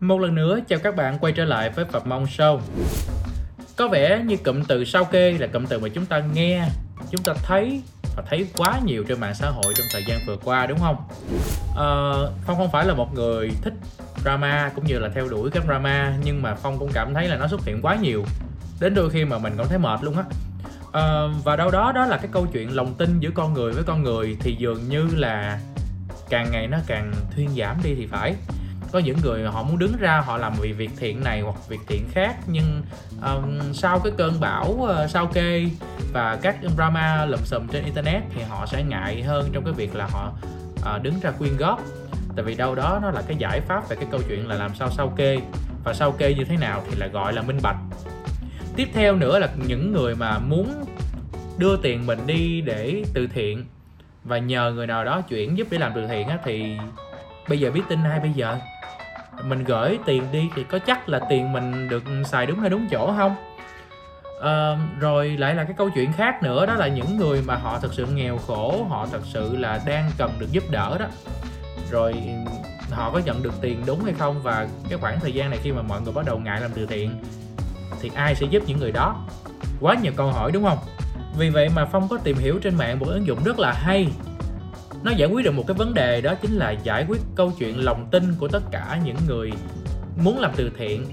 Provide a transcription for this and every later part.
Một lần nữa chào các bạn quay trở lại với Phạm Mong Show. Có vẻ như cụm từ sao kê là cụm từ mà chúng ta nghe, chúng ta thấy và thấy quá nhiều trên mạng xã hội trong thời gian vừa qua đúng không? À, Phong không phải là một người thích drama cũng như là theo đuổi các drama nhưng mà Phong cũng cảm thấy là nó xuất hiện quá nhiều. Đến đôi khi mà mình cũng thấy mệt luôn á. À, và đâu đó đó là cái câu chuyện lòng tin giữa con người với con người thì dường như là càng ngày nó càng thuyên giảm đi thì phải có những người họ muốn đứng ra họ làm vì việc thiện này hoặc việc thiện khác nhưng um, sau cái cơn bão uh, sao kê và các drama lùm xùm trên internet thì họ sẽ ngại hơn trong cái việc là họ uh, đứng ra quyên góp. Tại vì đâu đó nó là cái giải pháp về cái câu chuyện là làm sao sao kê. Và sao kê như thế nào thì là gọi là minh bạch. Tiếp theo nữa là những người mà muốn đưa tiền mình đi để từ thiện và nhờ người nào đó chuyển giúp để làm từ thiện á, thì bây giờ biết tin ai bây giờ? Mình gửi tiền đi thì có chắc là tiền mình được xài đúng hay đúng chỗ không? À, rồi lại là cái câu chuyện khác nữa đó là những người mà họ thật sự nghèo khổ họ thật sự là đang cần được giúp đỡ đó. Rồi họ có nhận được tiền đúng hay không? Và cái khoảng thời gian này khi mà mọi người bắt đầu ngại làm từ thiện thì ai sẽ giúp những người đó? Quá nhiều câu hỏi đúng không? Vì vậy mà phong có tìm hiểu trên mạng một ứng dụng rất là hay nó giải quyết được một cái vấn đề đó chính là giải quyết câu chuyện lòng tin của tất cả những người muốn làm từ thiện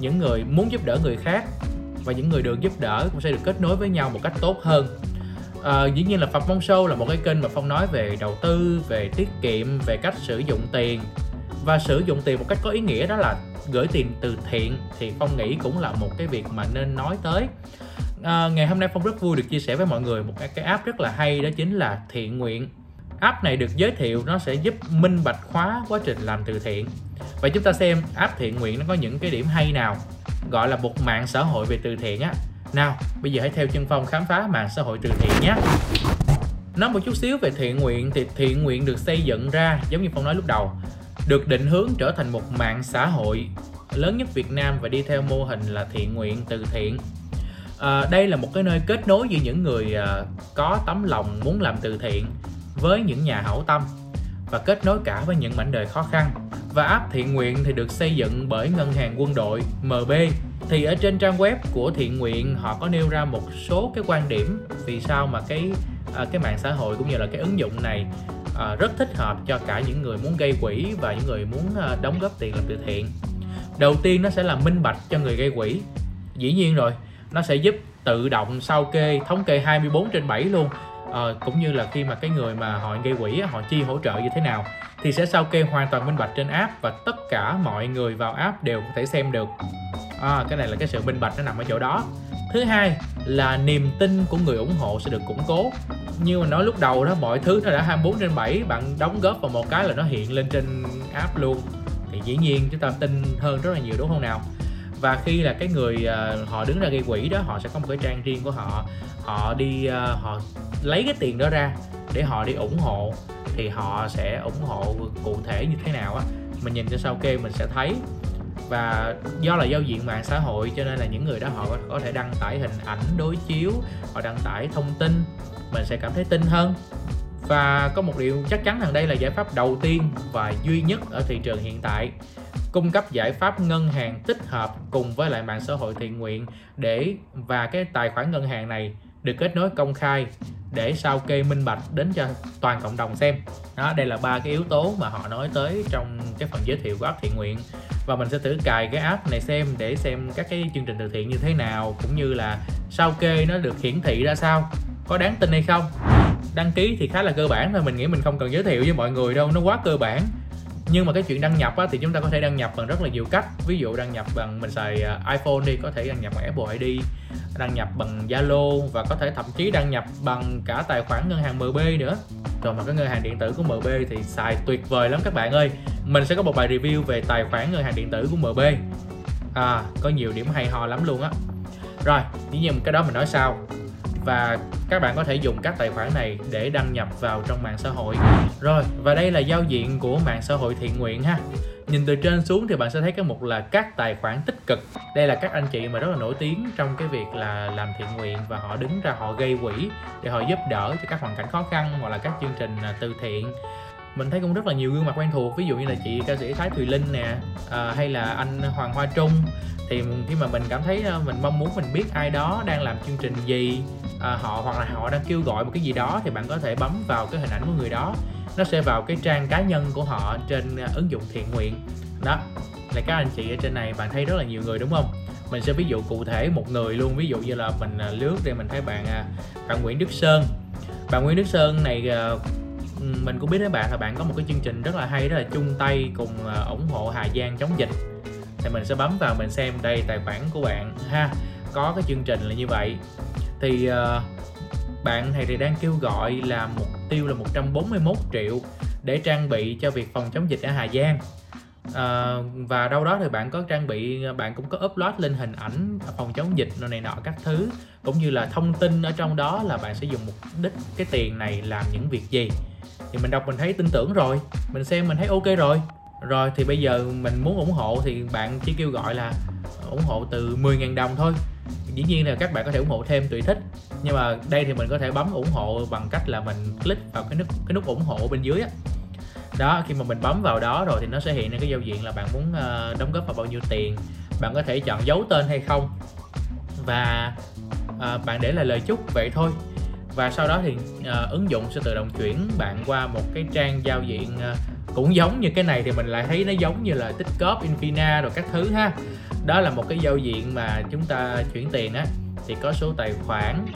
những người muốn giúp đỡ người khác và những người được giúp đỡ cũng sẽ được kết nối với nhau một cách tốt hơn. À, dĩ nhiên là Phạm Phong Show là một cái kênh mà Phong nói về đầu tư, về tiết kiệm, về cách sử dụng tiền. Và sử dụng tiền một cách có ý nghĩa đó là gửi tiền từ thiện thì Phong nghĩ cũng là một cái việc mà nên nói tới. À, ngày hôm nay Phong rất vui được chia sẻ với mọi người một cái, cái app rất là hay đó chính là thiện nguyện app này được giới thiệu nó sẽ giúp minh bạch hóa quá trình làm từ thiện. Và chúng ta xem app thiện nguyện nó có những cái điểm hay nào gọi là một mạng xã hội về từ thiện á. Nào bây giờ hãy theo chân phong khám phá mạng xã hội từ thiện nhé. Nói một chút xíu về thiện nguyện thì thiện nguyện được xây dựng ra giống như phong nói lúc đầu được định hướng trở thành một mạng xã hội lớn nhất Việt Nam và đi theo mô hình là thiện nguyện từ thiện. À, đây là một cái nơi kết nối giữa những người à, có tấm lòng muốn làm từ thiện với những nhà hảo tâm và kết nối cả với những mảnh đời khó khăn. Và app thiện nguyện thì được xây dựng bởi ngân hàng quân đội MB thì ở trên trang web của thiện nguyện họ có nêu ra một số cái quan điểm vì sao mà cái à, cái mạng xã hội cũng như là cái ứng dụng này à, rất thích hợp cho cả những người muốn gây quỹ và những người muốn à, đóng góp tiền làm từ thiện. Đầu tiên nó sẽ là minh bạch cho người gây quỹ. Dĩ nhiên rồi nó sẽ giúp tự động sao kê thống kê 24 trên 7 luôn uh, cũng như là khi mà cái người mà họ gây quỹ họ chi hỗ trợ như thế nào thì sẽ sao kê hoàn toàn minh bạch trên app và tất cả mọi người vào app đều có thể xem được. À, cái này là cái sự minh bạch nó nằm ở chỗ đó. Thứ hai là niềm tin của người ủng hộ sẽ được củng cố. Như mà nói lúc đầu đó mọi thứ nó đã 24 trên 7 bạn đóng góp vào một cái là nó hiện lên trên app luôn. Thì dĩ nhiên chúng ta tin hơn rất là nhiều đúng không nào? Và khi là cái người uh, họ đứng ra gây quỹ đó họ sẽ có một cái trang riêng của họ. Họ đi uh, họ lấy cái tiền đó ra để họ đi ủng hộ thì họ sẽ ủng hộ cụ thể như thế nào á. Mình nhìn cho sau kê mình sẽ thấy. Và do là giao diện mạng xã hội cho nên là những người đó họ có thể đăng tải hình ảnh đối chiếu họ đăng tải thông tin mình sẽ cảm thấy tin hơn. Và có một điều chắc chắn rằng đây là giải pháp đầu tiên và duy nhất ở thị trường hiện tại cung cấp giải pháp ngân hàng tích hợp cùng với lại mạng xã hội thiện nguyện để, và cái tài khoản ngân hàng này được kết nối công khai để sao kê minh bạch đến cho toàn cộng đồng xem. Đó, đây là ba cái yếu tố mà họ nói tới trong cái phần giới thiệu của app thiện nguyện. Và mình sẽ thử cài cái app này xem để xem các cái chương trình từ thiện như thế nào, cũng như là sao kê nó được hiển thị ra sao, có đáng tin hay không. Đăng ký thì khá là cơ bản thôi, mình nghĩ mình không cần giới thiệu với mọi người đâu, nó quá cơ bản nhưng mà cái chuyện đăng nhập á, thì chúng ta có thể đăng nhập bằng rất là nhiều cách. Ví dụ đăng nhập bằng mình xài à, iPhone đi có thể đăng nhập bằng Apple ID đăng nhập bằng Zalo và có thể thậm chí đăng nhập bằng cả tài khoản ngân hàng MB nữa. Rồi mà cái ngân hàng điện tử của MB thì xài tuyệt vời lắm các bạn ơi. Mình sẽ có một bài review về tài khoản ngân hàng điện tử của MB à có nhiều điểm hay ho lắm luôn á. Rồi dĩ nhiên cái đó mình nói sau và các bạn có thể dùng các tài khoản này để đăng nhập vào trong mạng xã hội. Rồi, và đây là giao diện của mạng xã hội thiện nguyện ha. Nhìn từ trên xuống thì bạn sẽ thấy cái mục là các tài khoản tích cực. Đây là các anh chị mà rất là nổi tiếng trong cái việc là làm thiện nguyện và họ đứng ra họ gây quỹ để họ giúp đỡ cho các hoàn cảnh khó khăn hoặc là các chương trình à, từ thiện mình thấy cũng rất là nhiều gương mặt quen thuộc ví dụ như là chị ca sĩ Thái Thùy Linh nè à, hay là anh Hoàng Hoa Trung. Thì khi mà mình cảm thấy à, mình mong muốn mình biết ai đó đang làm chương trình gì à, họ hoặc là họ đang kêu gọi một cái gì đó thì bạn có thể bấm vào cái hình ảnh của người đó. Nó sẽ vào cái trang cá nhân của họ trên à, ứng dụng thiện nguyện. Đó là các anh chị ở trên này bạn thấy rất là nhiều người đúng không? Mình sẽ ví dụ cụ thể một người luôn ví dụ như là mình à, lướt thì mình thấy bạn bạn Nguyễn Đức Sơn. Bạn Nguyễn Đức Sơn này mình cũng biết đấy bạn là bạn có một cái chương trình rất là hay đó là chung tay cùng ờ, ủng hộ Hà Giang chống dịch. Thì mình sẽ bấm vào mình xem đây tài khoản của bạn ha. Có cái chương trình là như vậy. Thì uh, bạn này thì đang kêu gọi là mục tiêu là 141 triệu để trang bị cho việc phòng chống dịch ở Hà Giang à, và đâu đó thì bạn có trang bị bạn cũng có upload lên hình ảnh phòng chống dịch này nọ các thứ cũng như là thông tin ở trong đó là bạn sẽ dùng mục đích cái tiền này làm những việc gì. Thì mình đọc mình thấy tin tưởng rồi mình xem mình thấy ok rồi. Rồi thì bây giờ mình muốn ủng hộ thì bạn chỉ kêu gọi là ủng hộ từ 10.000 đồng thôi. Dĩ nhiên là các bạn có thể ủng hộ thêm tùy thích nhưng mà đây thì mình có thể bấm ủng hộ bằng cách là mình click vào cái nút cái nút ủng hộ bên dưới á đó khi mà mình bấm vào đó rồi thì nó sẽ hiện ra cái giao diện là bạn muốn uh, đóng góp vào bao nhiêu tiền. Bạn có thể chọn giấu tên hay không. Và uh, bạn để lại lời chúc vậy thôi. Và sau đó thì uh, ứng dụng sẽ tự động chuyển bạn qua một cái trang giao diện uh, cũng giống như cái này thì mình lại thấy nó giống như là tích cóp infina rồi các thứ ha. Đó là một cái giao diện mà chúng ta chuyển tiền á thì có số tài khoản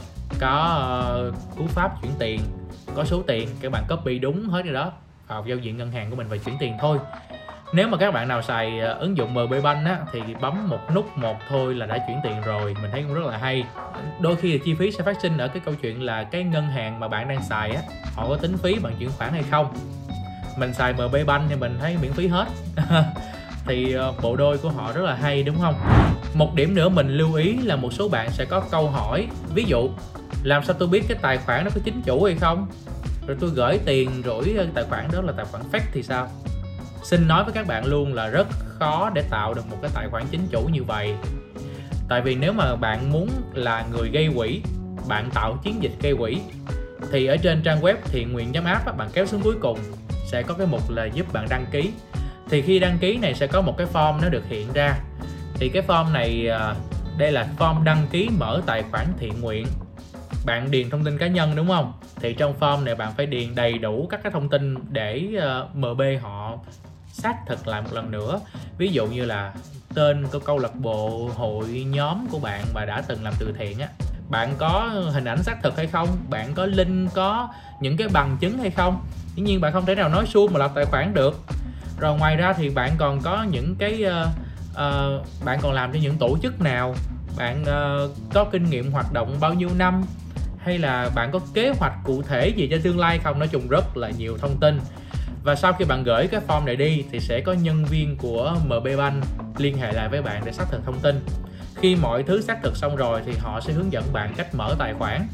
có uh, cú pháp chuyển tiền có số tiền các bạn copy đúng hết rồi đó vào giao diện ngân hàng của mình và chuyển tiền thôi. Nếu mà các bạn nào xài ờ, ứng dụng MB Bank á, thì bấm một nút một thôi là đã chuyển tiền rồi. Mình thấy cũng rất là hay. Đôi khi thì chi phí sẽ phát sinh ở cái câu chuyện là cái ngân hàng mà bạn đang xài á, họ có tính phí bằng chuyển khoản hay không. Mình xài MB Bank thì mình thấy miễn phí hết. Thì ờ, bộ đôi của họ rất là hay, đúng không? Một điểm nữa mình lưu ý là một số bạn sẽ có câu hỏi. Ví dụ, làm sao tôi biết cái tài khoản nó có chính chủ hay không? Rồi tôi gửi tiền rủi tài khoản đó là tài khoản fake thì sao? Xin nói với các bạn luôn là rất khó để tạo được một cái tài khoản chính chủ như vậy. Tại vì nếu mà bạn muốn là người gây quỹ, bạn tạo chiến dịch gây quỹ, thì ở trên trang web thiện nguyện app bạn kéo xuống cuối cùng sẽ có cái mục là giúp bạn đăng ký. Thì khi đăng ký này sẽ có một cái form nó được hiện ra. Thì cái form này à, đây là form đăng ký mở tài khoản thiện nguyện bạn điền thông tin cá nhân đúng không? Thì trong form này bạn phải điền đầy đủ các cái thông tin để ờ, uh, MB họ xác thực lại một lần nữa. Ví dụ như là tên của câu lạc bộ hội nhóm của bạn mà đã từng làm từ thiện á bạn có hình ảnh xác thực hay không? Bạn có link có những cái bằng chứng hay không? Dĩ nhiên bạn không thể nào nói suông mà lập tài khoản được. Rồi ngoài ra thì bạn còn có những cái uh, uh, bạn còn làm cho những tổ chức nào? Bạn uh, có kinh nghiệm hoạt động bao nhiêu năm? Hay là bạn có kế hoạch cụ thể gì cho tương lai không? Nói chung rất là nhiều thông tin. Và sau khi bạn gửi cái form này đi thì sẽ có nhân viên của MB Bank liên hệ lại với bạn để xác thực thông tin. Khi mọi thứ xác thực xong rồi thì họ sẽ hướng dẫn bạn cách mở tài khoản.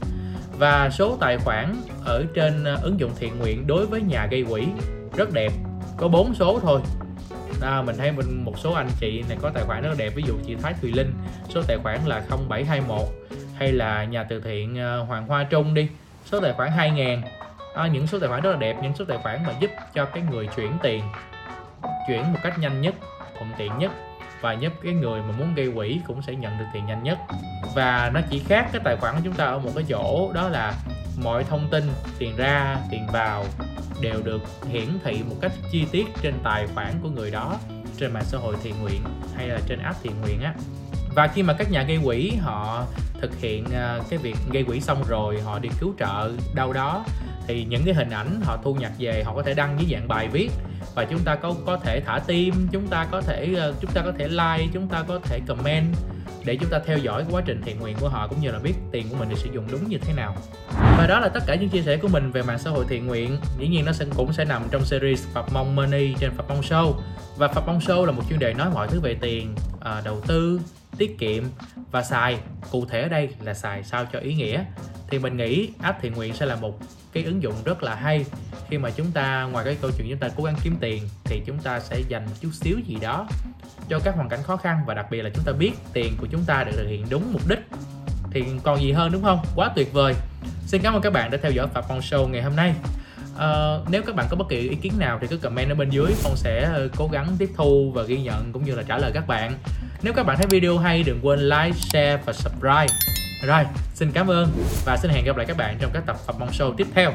Và số tài khoản ở trên ờ, ứng dụng thiện nguyện đối với nhà gây quỹ rất đẹp. Có bốn số thôi. À, mình thấy mình một số anh chị này có tài khoản rất đẹp. Ví dụ chị Thái Thùy Linh số tài khoản là 0721 hay là nhà từ thiện ờ, Hoàng Hoa Trung đi số tài khoản 2000 à, những số tài khoản rất là đẹp những số tài khoản mà giúp cho cái người chuyển tiền chuyển một cách nhanh nhất thuận tiện nhất và giúp cái người mà muốn gây quỹ cũng sẽ nhận được tiền nhanh nhất. Và nó chỉ khác cái tài khoản của chúng ta ở một cái chỗ đó là mọi thông tin tiền ra tiền vào đều được hiển thị một cách chi tiết trên tài khoản của người đó trên mạng xã hội thiện nguyện hay là trên app thiện nguyện á và khi mà các nhà gây quỹ, họ thực hiện à, cái việc gây quỹ xong rồi, họ đi cứu trợ đâu đó, thì những cái hình ảnh họ thu nhặt về, họ có thể đăng dưới dạng bài viết. Và chúng ta có có thể thả tim, chúng ta có thể ờ, chúng ta có thể like, chúng ta có thể comment để chúng ta theo dõi quá trình thiện nguyện của họ, cũng như là biết tiền của mình được sử dụng đúng như thế nào. Và đó là tất cả những chia sẻ của mình về mạng xã hội thiện nguyện. Dĩ nhiên nó sẽ, cũng sẽ nằm trong series Phật Mong Money trên Phật Mong Show. Và Phật Mong Show là một chuyên đề nói mọi thứ về tiền ờ, đầu tư tiết kiệm. Và xài cụ thể ở đây là xài sao cho ý nghĩa. Thì mình nghĩ app thiện nguyện sẽ là một cái ứng dụng rất là hay. Khi mà chúng ta ngoài cái câu chuyện chúng ta cố gắng kiếm tiền thì chúng ta sẽ dành chút xíu gì đó cho các hoàn cảnh khó khăn. Và đặc biệt là chúng ta biết tiền của chúng ta được thực hiện đúng mục đích. Thì còn gì hơn đúng không? Quá tuyệt vời. Xin cảm ơn các bạn đã theo dõi Phạm Phong Show ngày hôm nay. Uh, nếu các bạn có bất kỳ ý kiến nào thì cứ comment ở bên dưới. Phong sẽ uh, cố gắng tiếp thu và ghi nhận cũng như là trả lời các bạn nếu các bạn thấy video hay, đừng quên like, share và subscribe. Rồi, xin cảm ơn và xin hẹn gặp lại các bạn trong các tập Phạm Mong Show tiếp theo.